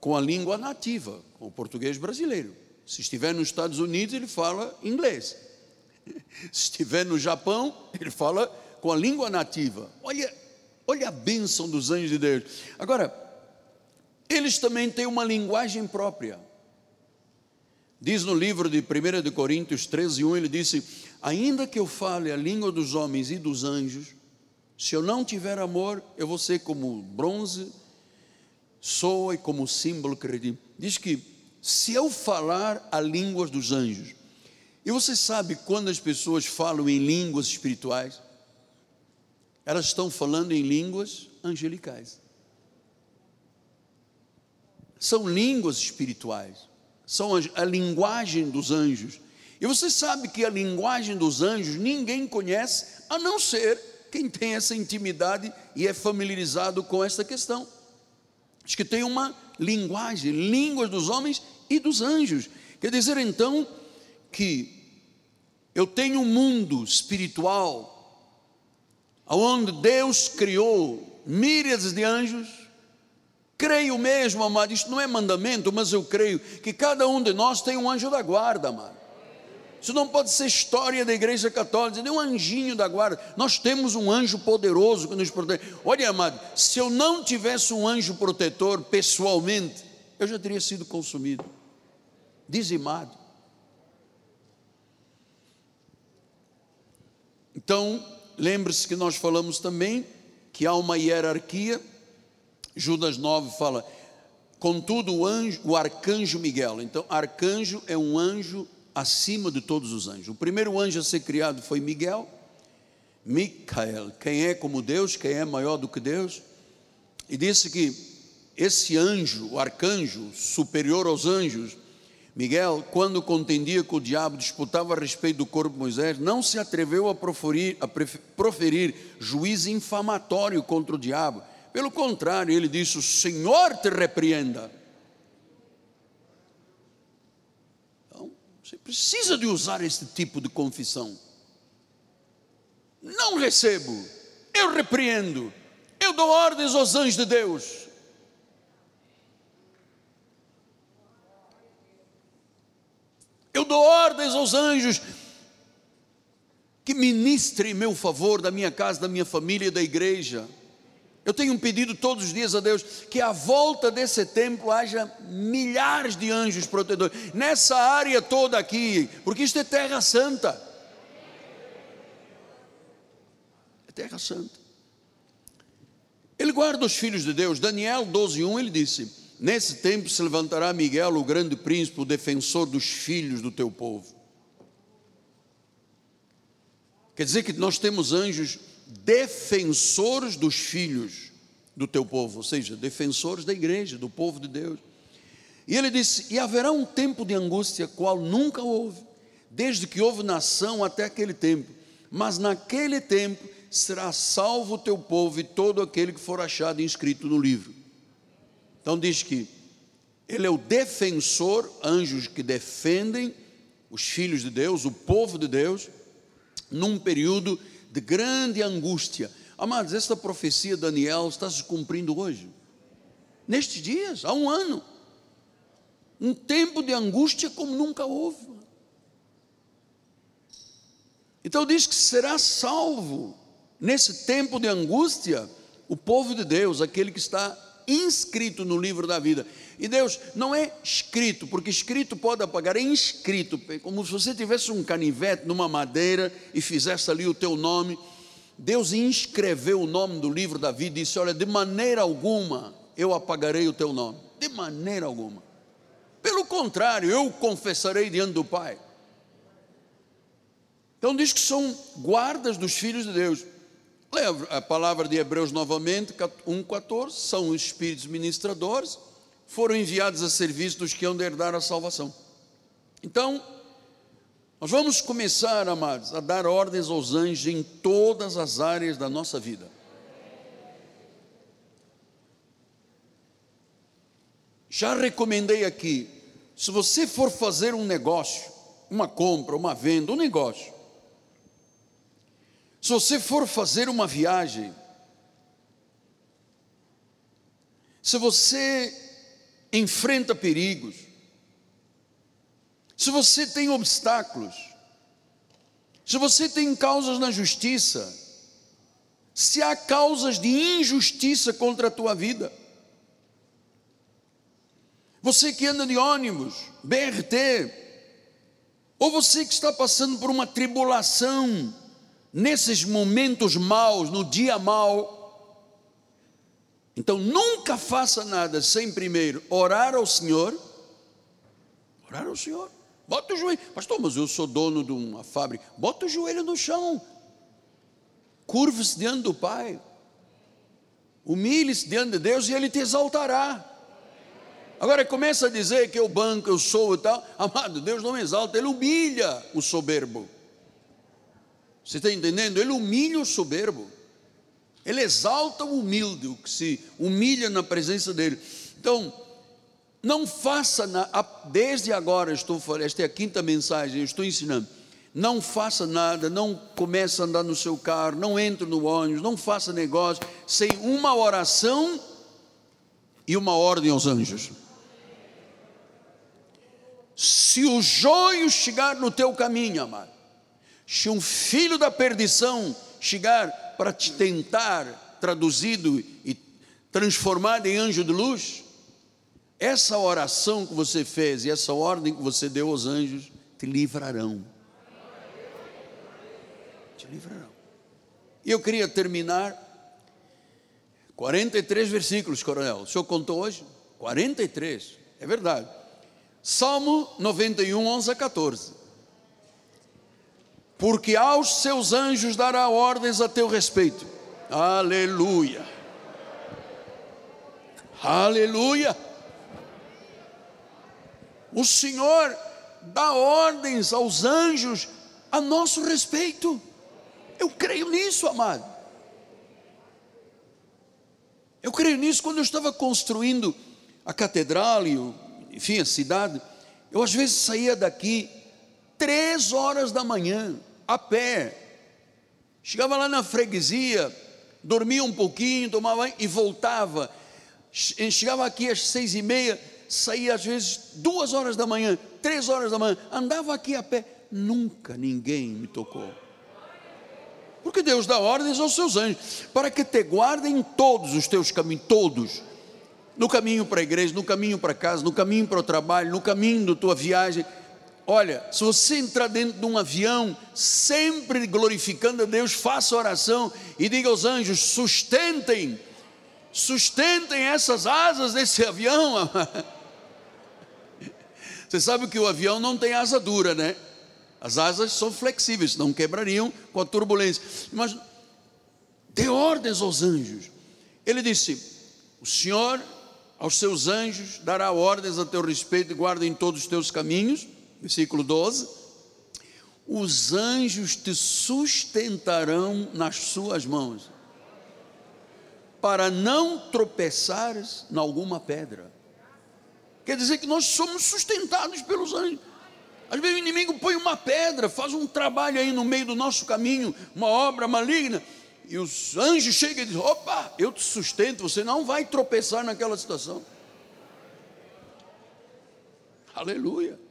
com a língua nativa, com o português brasileiro. Se estiver nos Estados Unidos, ele fala inglês. Se estiver no Japão, ele fala com a língua nativa. Olha, olha a bênção dos anjos de Deus. Agora, eles também têm uma linguagem própria. Diz no livro de 1 de Coríntios 13, 1, ele disse: Ainda que eu fale a língua dos homens e dos anjos, se eu não tiver amor, eu vou ser como bronze, soa e como símbolo que Diz que se eu falar a língua dos anjos, e você sabe quando as pessoas falam em línguas espirituais, elas estão falando em línguas angelicais são línguas espirituais, são a, linguagem dos anjos. E você sabe que a linguagem dos anjos ninguém conhece, a não ser quem tem essa intimidade e é familiarizado com essa questão. Acho que tem uma linguagem, línguas dos homens e dos anjos. Quer dizer então que eu tenho um mundo espiritual onde Deus criou míriades de anjos Creio mesmo, amado, isto não é mandamento, mas eu creio que cada um de nós tem um anjo da guarda, amado. Isso não pode ser história da igreja católica, nem um anjinho da guarda. Nós temos um anjo poderoso que nos protege. Olha, amado, se eu não tivesse um anjo protetor pessoalmente, eu já teria sido consumido, dizimado. Então, lembre-se que nós falamos também que há uma hierarquia. Judas 9 fala: contudo, o, anjo, o arcanjo Miguel. Então, arcanjo é um anjo acima de todos os anjos. O primeiro anjo a ser criado foi Miguel, Micael, quem é como Deus, quem é maior do que Deus, e disse que esse anjo, o arcanjo, superior aos anjos, Miguel, quando contendia com o diabo, disputava a respeito do corpo de Moisés, não se atreveu a proferir, a proferir juízo infamatório contra o diabo. Pelo contrário, ele disse: O Senhor te repreenda. Você precisa de usar esse tipo de confissão. Não recebo, eu repreendo, eu dou ordens aos anjos de Deus. Eu dou ordens aos anjos que ministrem em meu favor da minha casa, da minha família da igreja. Eu tenho um pedido todos os dias a Deus que à volta desse templo haja milhares de anjos protetores, nessa área toda aqui, porque isto é terra santa. É terra santa. Ele guarda os filhos de Deus. Daniel 12:1 ele disse: Nesse tempo se levantará Miguel, o grande príncipe, o defensor dos filhos do teu povo. Quer dizer que nós temos anjos defensores dos filhos do teu povo, ou seja, defensores da igreja, do povo de Deus. E ele disse: E haverá um tempo de angústia, qual nunca houve, desde que houve nação até aquele tempo, mas naquele tempo será salvo o teu povo e todo aquele que for achado inscrito no livro. Então diz que ele é o defensor, anjos que defendem os filhos de Deus, o povo de Deus, num período de grande angústia. Amados, esta profecia de Daniel está se cumprindo hoje, nestes dias, há um ano. Um tempo de angústia como nunca houve. Então diz que será salvo nesse tempo de angústia o povo de Deus, aquele que está inscrito no livro da vida. E Deus não é escrito, porque escrito pode apagar, é inscrito, como se você tivesse um canivete numa madeira e fizesse ali o teu nome. Deus inscreveu o nome do livro da vida e disse: Olha, de maneira alguma eu apagarei o teu nome, de maneira alguma. Pelo contrário, eu confessarei diante do Pai. Então diz que são guardas dos filhos de Deus. Leia a palavra de Hebreus novamente, 1,14, são os espíritos ministradores foram enviados a serviço dos que hão de herdar a salvação. Então, nós vamos começar, amados, a dar ordens aos anjos em todas as áreas da nossa vida. Já recomendei aqui, se você for fazer um negócio, uma compra, uma venda, um negócio, se você for fazer uma viagem, se você enfrenta perigos, se você tem obstáculos, se você tem causas na justiça, se há causas de injustiça contra a tua vida, você que anda de ônibus, BRT, ou você que está passando por uma tribulação, nesses momentos maus, no dia mau, então nunca faça nada sem primeiro orar ao Senhor. Orar ao Senhor. Bota o joelho. Pastor, mas eu sou dono de uma fábrica. Bota o joelho no chão. Curve-se diante do Pai. Humilhe-se diante de Deus e Ele te exaltará. Agora começa a dizer que eu banco, eu sou e tal. Amado, Deus não exalta, Ele humilha o soberbo. Você está entendendo? Ele humilha o soberbo. Ele exalta o humilde, o que se humilha na presença dele. Então, não faça, na, desde agora estou esta é a quinta mensagem, eu estou ensinando. Não faça nada, não comece a andar no seu carro, não entre no ônibus, não faça negócio sem uma oração e uma ordem aos anjos. Se o joio chegar no teu caminho, amado, se um filho da perdição chegar para te tentar, traduzido e transformado em anjo de luz, essa oração que você fez e essa ordem que você deu aos anjos te livrarão. Te livrarão. E eu queria terminar 43 versículos, coronel. O senhor contou hoje? 43, é verdade. Salmo 91, 11 a 14. Porque aos seus anjos dará ordens a teu respeito. Aleluia. Aleluia. O Senhor dá ordens aos anjos a nosso respeito. Eu creio nisso, amado. Eu creio nisso quando eu estava construindo a catedral e, enfim, a cidade. Eu às vezes saía daqui três horas da manhã, a pé. Chegava lá na freguesia, dormia um pouquinho, tomava e voltava. Chegava aqui às seis e meia, saía às vezes duas horas da manhã, três horas da manhã, andava aqui a pé. Nunca ninguém me tocou. Porque Deus dá ordens aos seus anjos para que te guardem em todos os teus caminhos, todos. No caminho para a igreja, no caminho para casa, no caminho para o trabalho, no caminho da tua viagem. Olha, se você entrar dentro de um avião, sempre glorificando a Deus, faça oração e diga aos anjos: sustentem, sustentem essas asas desse avião. Você sabe que o avião não tem asa dura, né? As asas são flexíveis, não quebrariam com a turbulência. Mas dê ordens aos anjos. Ele disse: O Senhor aos seus anjos dará ordens a teu respeito e guardem todos os teus caminhos. Versículo 12. Os anjos te sustentarão nas suas mãos, para não tropeçares em alguma pedra. Quer dizer que nós somos sustentados pelos anjos. Às vezes o inimigo põe uma pedra, faz um trabalho aí no meio do nosso caminho, uma obra maligna, e os anjos chegam e dizem: opa, eu te sustento, você não vai tropeçar naquela situação. Aleluia.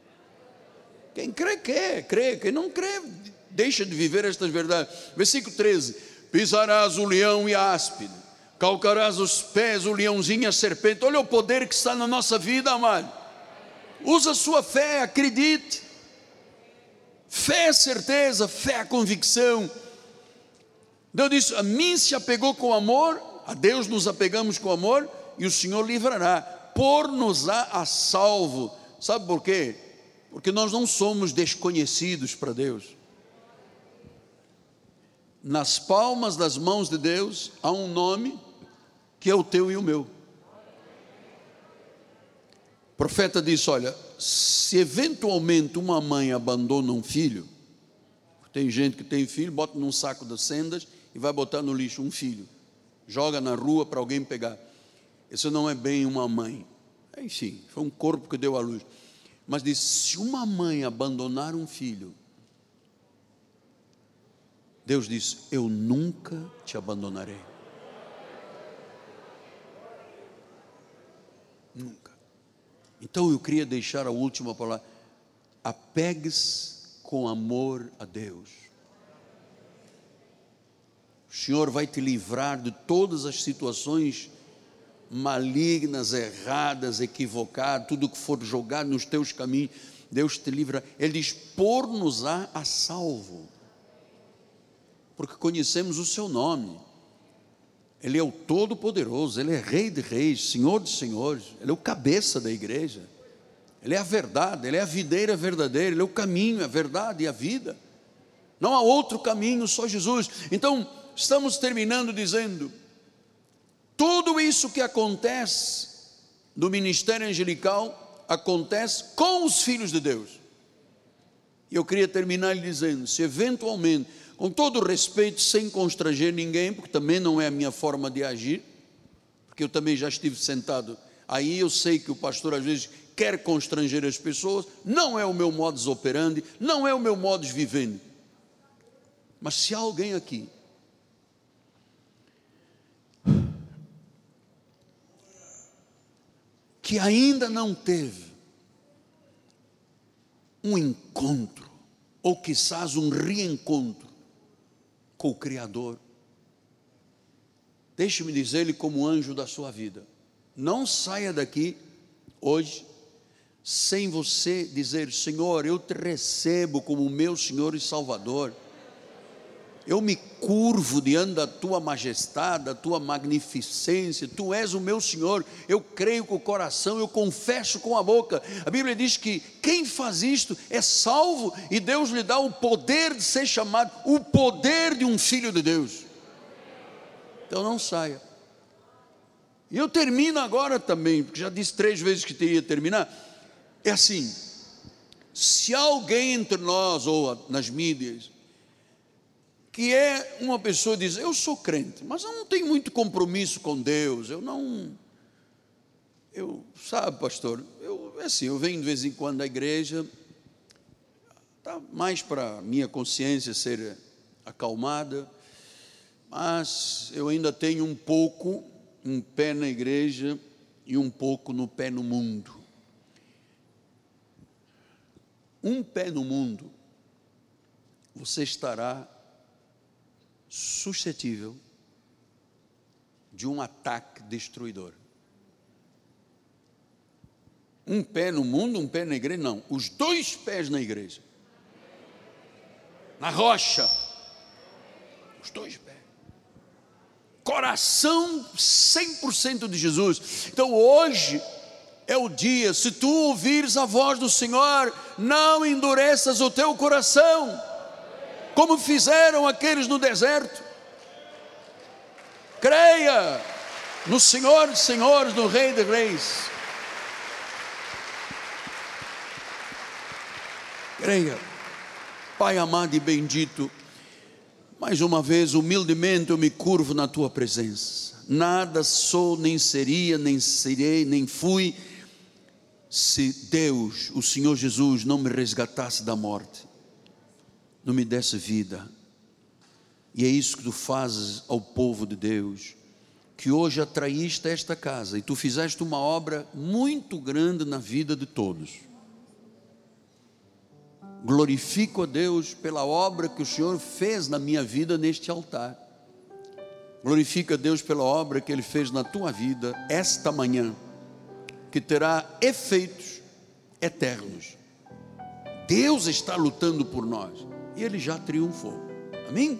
Quem crê, quer, crê. Quem não crê, deixa de viver estas verdades. Versículo 13: Pisarás o leão e a áspide, calcarás os pés, o leãozinho e a serpente. Olha o poder que está na nossa vida, amado. Usa a sua fé, acredite. Fé é certeza, fé é convicção. Deus disse: A mim se apegou com amor, a Deus nos apegamos com amor, e o Senhor livrará, por-nos-á a salvo. Sabe por quê? Porque nós não somos desconhecidos para Deus. Nas palmas das mãos de Deus há um nome que é o teu e o meu. O profeta disse: Olha, se eventualmente uma mãe abandona um filho, tem gente que tem filho, bota num saco de sendas e vai botar no lixo um filho, joga na rua para alguém pegar. Isso não é bem uma mãe. Enfim, foi um corpo que deu à luz. Mas diz: se uma mãe abandonar um filho, Deus diz: Eu nunca te abandonarei. Nunca. Então eu queria deixar a última palavra. Apegue-se com amor a Deus. O Senhor vai te livrar de todas as situações malignas, erradas, equivocadas, tudo que for jogado nos teus caminhos, Deus te livra. Ele diz: por-nos-á a salvo, porque conhecemos o seu nome. Ele é o Todo-Poderoso, Ele é Rei de Reis, Senhor de Senhores, Ele é o cabeça da igreja, Ele é a verdade, Ele é a videira verdadeira, Ele é o caminho, a verdade e a vida. Não há outro caminho, só Jesus. Então, estamos terminando dizendo: tudo isso que acontece do ministério angelical acontece com os filhos de Deus. E eu queria terminar lhe dizendo: se eventualmente com todo respeito, sem constranger ninguém, porque também não é a minha forma de agir, porque eu também já estive sentado aí, eu sei que o pastor às vezes quer constranger as pessoas, não é o meu modus operandi, não é o meu modus vivendi. Mas se alguém aqui que ainda não teve um encontro, ou quizás um reencontro com o Criador. Deixe-me dizer-lhe como anjo da sua vida. Não saia daqui hoje sem você dizer: Senhor, eu te recebo como meu Senhor e Salvador. Eu me curvo diante da tua majestade, da tua magnificência. Tu és o meu Senhor. Eu creio com o coração, eu confesso com a boca. A Bíblia diz que quem faz isto é salvo e Deus lhe dá o poder de ser chamado, o poder de um filho de Deus. Então não saia. E eu termino agora também, porque já disse três vezes que teria terminar. É assim: se alguém entre nós ou nas mídias que é uma pessoa diz: Eu sou crente, mas eu não tenho muito compromisso com Deus, eu não. Eu, sabe, pastor, eu, é assim, eu venho de vez em quando à igreja, tá mais para minha consciência ser acalmada, mas eu ainda tenho um pouco, um pé na igreja e um pouco no pé no mundo. Um pé no mundo, você estará suscetível de um ataque destruidor. Um pé no mundo, um pé na igreja, não. Os dois pés na igreja. Na rocha. Os dois pés. Coração 100% de Jesus. Então hoje é o dia, se tu ouvires a voz do Senhor, não endureças o teu coração como fizeram aqueles no deserto. Creia no Senhor dos Senhores, no Rei de Reis. Creia, Pai amado e bendito, mais uma vez, humildemente eu me curvo na tua presença. Nada sou, nem seria, nem serei, nem fui, se Deus, o Senhor Jesus, não me resgatasse da morte não me desse vida. E é isso que tu fazes ao povo de Deus, que hoje atraíste esta casa e tu fizeste uma obra muito grande na vida de todos. Glorifico a Deus pela obra que o Senhor fez na minha vida neste altar. Glorifica a Deus pela obra que Ele fez na tua vida esta manhã, que terá efeitos eternos. Deus está lutando por nós e ele já triunfou. Amém?